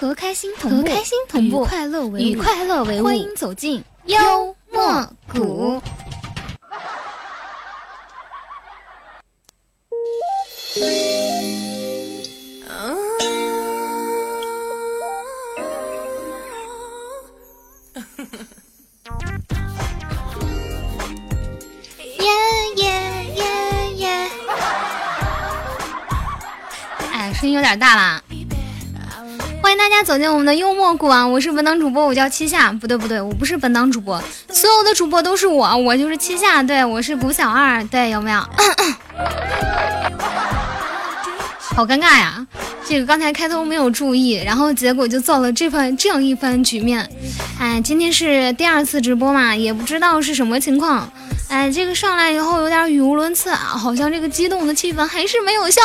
和开心同步，和开心同步与快乐为伍与快乐为伍欢迎走进幽默谷。耶耶耶耶！哎，声音有点大啦。欢迎大家走进我们的幽默谷啊！我是本档主播，我叫七夏。不对不对，我不是本档主播，所有的主播都是我，我就是七夏。对，我是谷小二。对，有没有？好尴尬呀！这个刚才开头没有注意，然后结果就造了这番这样一番局面。哎，今天是第二次直播嘛，也不知道是什么情况。哎，这个上来以后有点语无伦次啊，好像这个激动的气氛还是没有消。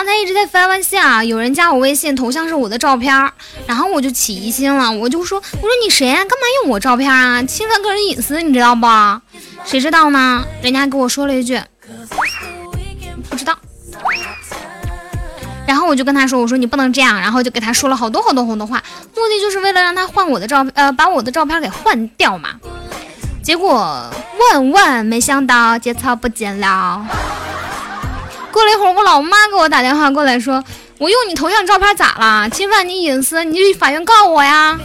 刚才一直在翻微信啊，有人加我微信，头像是我的照片，然后我就起疑心了，我就说，我说你谁啊、干嘛用我照片啊？侵犯个人隐私，你知道不？谁知道呢？人家给我说了一句，不知道。然后我就跟他说，我说你不能这样，然后就给他说了好多好多好多话，目的就是为了让他换我的照，呃，把我的照片给换掉嘛。结果万万没想到，节操不见了。过了一会儿，我老妈给我打电话过来说：“我用你头像照片咋了？侵犯你隐私，你去法院告我呀！”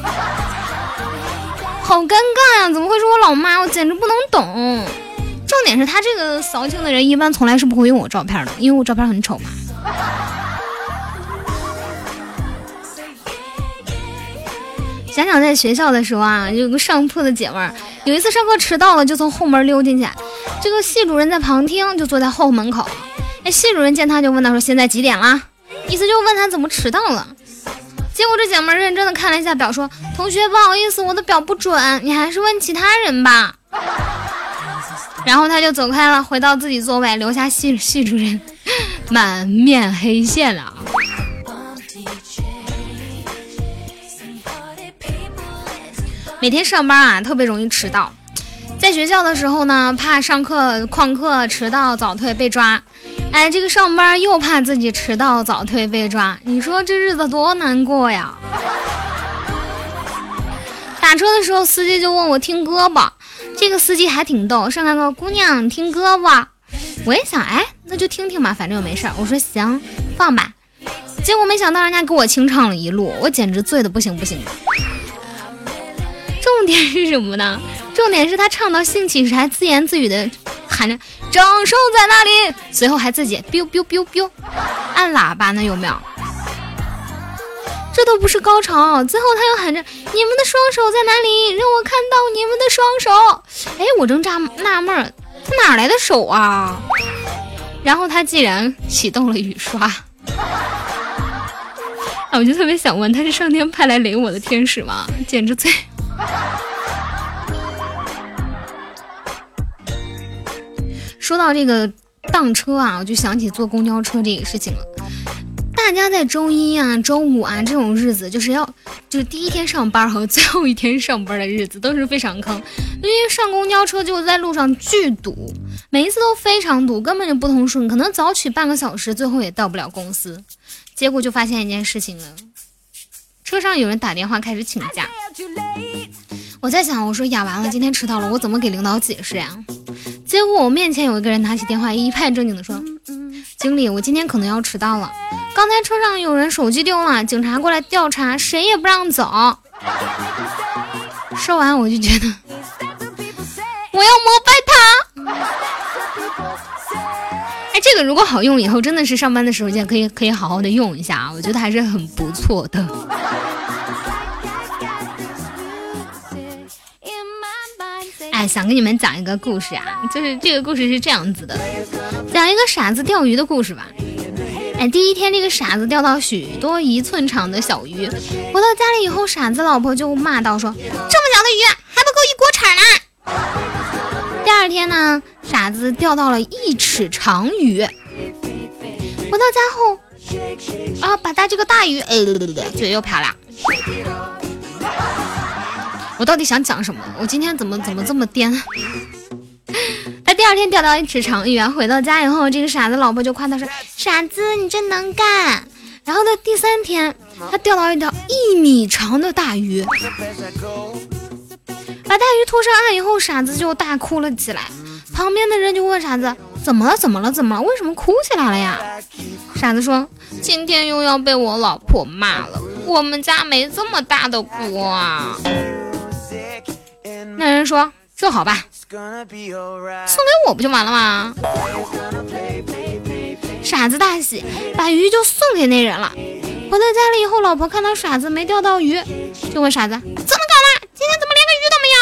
好尴尬呀！怎么会是我老妈？我简直不能懂。重点是他这个骚情的人，一般从来是不会用我照片的，因为我照片很丑嘛。想想在学校的时候啊，有个上铺的姐们儿，有一次上课迟到了，就从后门溜进去。这个系主任在旁听，就坐在后门口。哎，系主任见他就问他说：“现在几点了？”意思就问他怎么迟到了。结果这姐们认真的看了一下表，说：“同学，不好意思，我的表不准，你还是问其他人吧。”然后他就走开了，回到自己座位，留下系系主任满面黑线啊。每天上班啊，特别容易迟到。在学校的时候呢，怕上课旷课迟到早退被抓。哎，这个上班又怕自己迟到早退被抓，你说这日子多难过呀！打车的时候，司机就问我听歌吧，这个司机还挺逗，上来个姑娘听歌吧。我一想，哎，那就听听吧，反正又没事儿。我说行，放吧。结果没想到人家给我清唱了一路，我简直醉的不行不行的。重点是什么呢？重点是他唱到兴起时还自言自语的喊着“掌声在哪里”，随后还自己 biu biu biu biu 按喇叭呢，有没有？这都不是高潮，最后他又喊着“你们的双手在哪里？让我看到你们的双手！”哎，我正纳纳闷儿，他哪来的手啊？然后他竟然启动了雨刷，啊，我就特别想问，他是上天派来雷我的天使吗？简直最。说到这个当车啊，我就想起坐公交车这个事情了。大家在周一啊、周五啊这种日子，就是要就是第一天上班和最后一天上班的日子都是非常坑，因为上公交车就在路上巨堵，每一次都非常堵，根本就不通顺，可能早取半个小时，最后也到不了公司。结果就发现一件事情了，车上有人打电话开始请假。我在想，我说呀，完了，今天迟到了，我怎么给领导解释呀？结果我面前有一个人拿起电话，一派正经的说：“经理，我今天可能要迟到了。刚才车上有人手机丢了，警察过来调查，谁也不让走。”说完我就觉得我要膜拜他。哎，这个如果好用，以后真的是上班的时候就可以可以好好的用一下啊，我觉得还是很不错的。哎，想跟你们讲一个故事啊，就是这个故事是这样子的，讲一个傻子钓鱼的故事吧。哎，第一天这个傻子钓到许多一寸长的小鱼，回到家里以后，傻子老婆就骂道说：“这么小的鱼还不够一锅铲呢。”第二天呢，傻子钓到了一尺长鱼，回到家后，啊，把他这个大鱼，哎，嘴又瓢了。我到底想讲什么？我今天怎么怎么这么颠？他第二天钓到一尺长鱼，回到家以后，这个傻子老婆就夸他说：“傻子，你真能干。”然后呢，第三天他钓到一条一米长的大鱼，把大鱼拖上岸以后，傻子就大哭了起来。旁边的人就问傻子：“怎么了？怎么了？怎么了？为什么哭起来了呀？”傻子说：“今天又要被我老婆骂了。我们家没这么大的锅啊。”那人说：“这好吧，送给我不就完了吗？”傻子大喜，把鱼就送给那人了。回到家里以后，老婆看到傻子没钓到鱼，就问傻子：“怎么搞的？今天怎么连个鱼都没有？”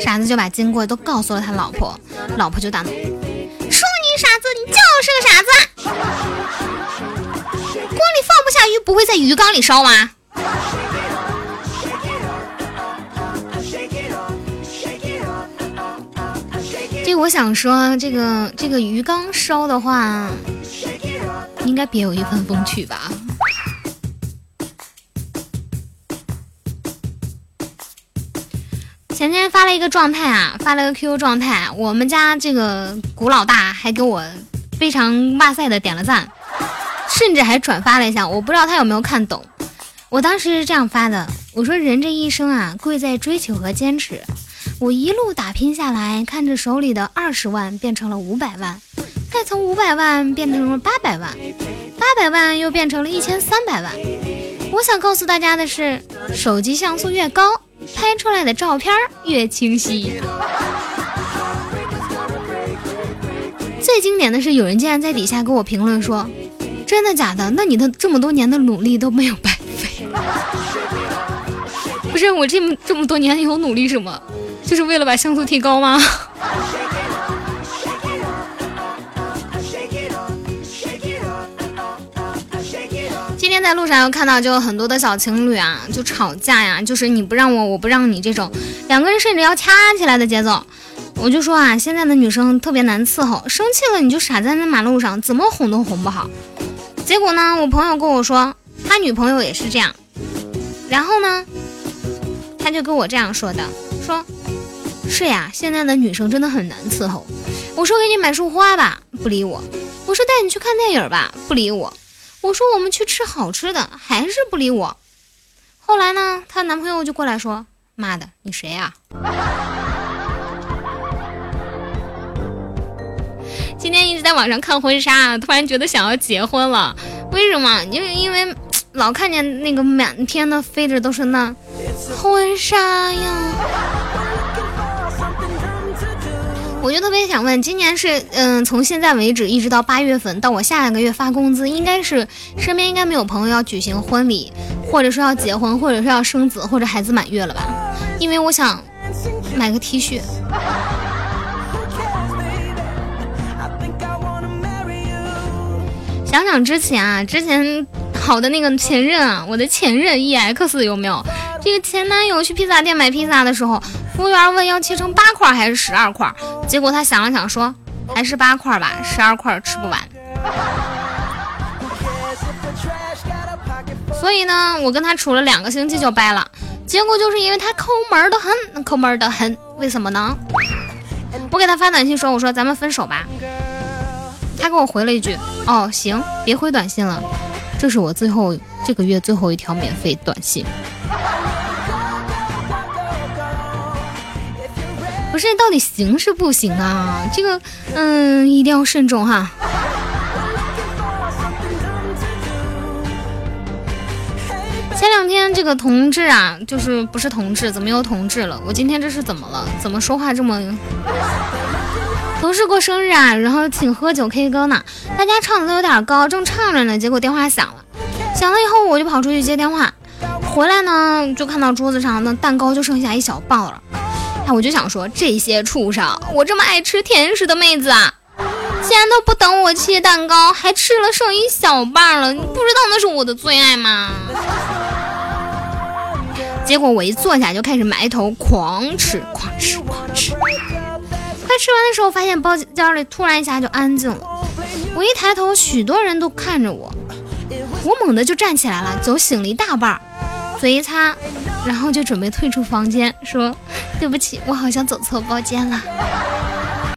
傻子就把经过都告诉了他老婆，老婆就大怒：“说你傻子，你就是个傻子！锅里放不下鱼，不会在鱼缸里烧吗？”这我想说，这个这个鱼缸烧的话，应该别有一番风趣吧。前天发了一个状态啊，发了个 QQ 状态，我们家这个古老大还给我非常哇塞的点了赞，甚至还转发了一下，我不知道他有没有看懂。我当时是这样发的，我说人这一生啊，贵在追求和坚持。我一路打拼下来，看着手里的二十万变成了五百万，再从五百万变成了八百万，八百万又变成了一千三百万。我想告诉大家的是，手机像素越高，拍出来的照片越清晰。最经典的是，有人竟然在底下给我评论说：“真的假的？那你的这么多年的努力都没有白费？” 不是我这么这么多年有努力什么？就是为了把像素提高吗？今天在路上又看到，就很多的小情侣啊，就吵架呀，就是你不让我，我不让你这种，两个人甚至要掐起来的节奏。我就说啊，现在的女生特别难伺候，生气了你就傻在那马路上，怎么哄都哄不好。结果呢，我朋友跟我说，他女朋友也是这样，然后呢，他就跟我这样说的，说。是呀，现在的女生真的很难伺候。我说给你买束花吧，不理我；我说带你去看电影吧，不理我；我说我们去吃好吃的，还是不理我。后来呢，她男朋友就过来说：“妈的，你谁呀？” 今天一直在网上看婚纱，突然觉得想要结婚了。为什么？因为因为老看见那个满天的飞着都是那婚纱呀。我就特别想问，今年是嗯，从现在为止一直到八月份，到我下个月发工资，应该是身边应该没有朋友要举行婚礼，或者说要结婚，或者说要生子，或者孩子满月了吧？因为我想买个 T 恤。想想之前啊，之前好的那个前任啊，我的前任 EX 有没有？这个前男友去披萨店买披萨的时候。服务员问要切成八块还是十二块，结果他想了想说还是八块吧，十二块吃不完。所以呢，我跟他处了两个星期就掰了，结果就是因为他抠门的很，抠门的很。为什么呢？我给他发短信说，我说咱们分手吧。他给我回了一句，哦行，别回短信了，这是我最后这个月最后一条免费短信。不是，到底行是不行啊？这个，嗯，一定要慎重哈。前两天这个同志啊，就是不是同志，怎么又同志了？我今天这是怎么了？怎么说话这么？同事过生日啊，然后请喝酒 K 歌呢，大家唱的都有点高，正唱着呢，结果电话响了，响了以后我就跑出去接电话，回来呢就看到桌子上那蛋糕就剩下一小半了。我就想说，这些畜生！我这么爱吃甜食的妹子啊，竟然都不等我切蛋糕，还吃了剩一小半了。你不知道那是我的最爱吗？结果我一坐下就开始埋头狂吃，狂吃，狂吃。快吃完的时候，发现包间里突然一下就安静了。我一抬头，许多人都看着我，我猛地就站起来了，酒醒了一大半。嘴一擦，然后就准备退出房间，说对不起，我好像走错包间了。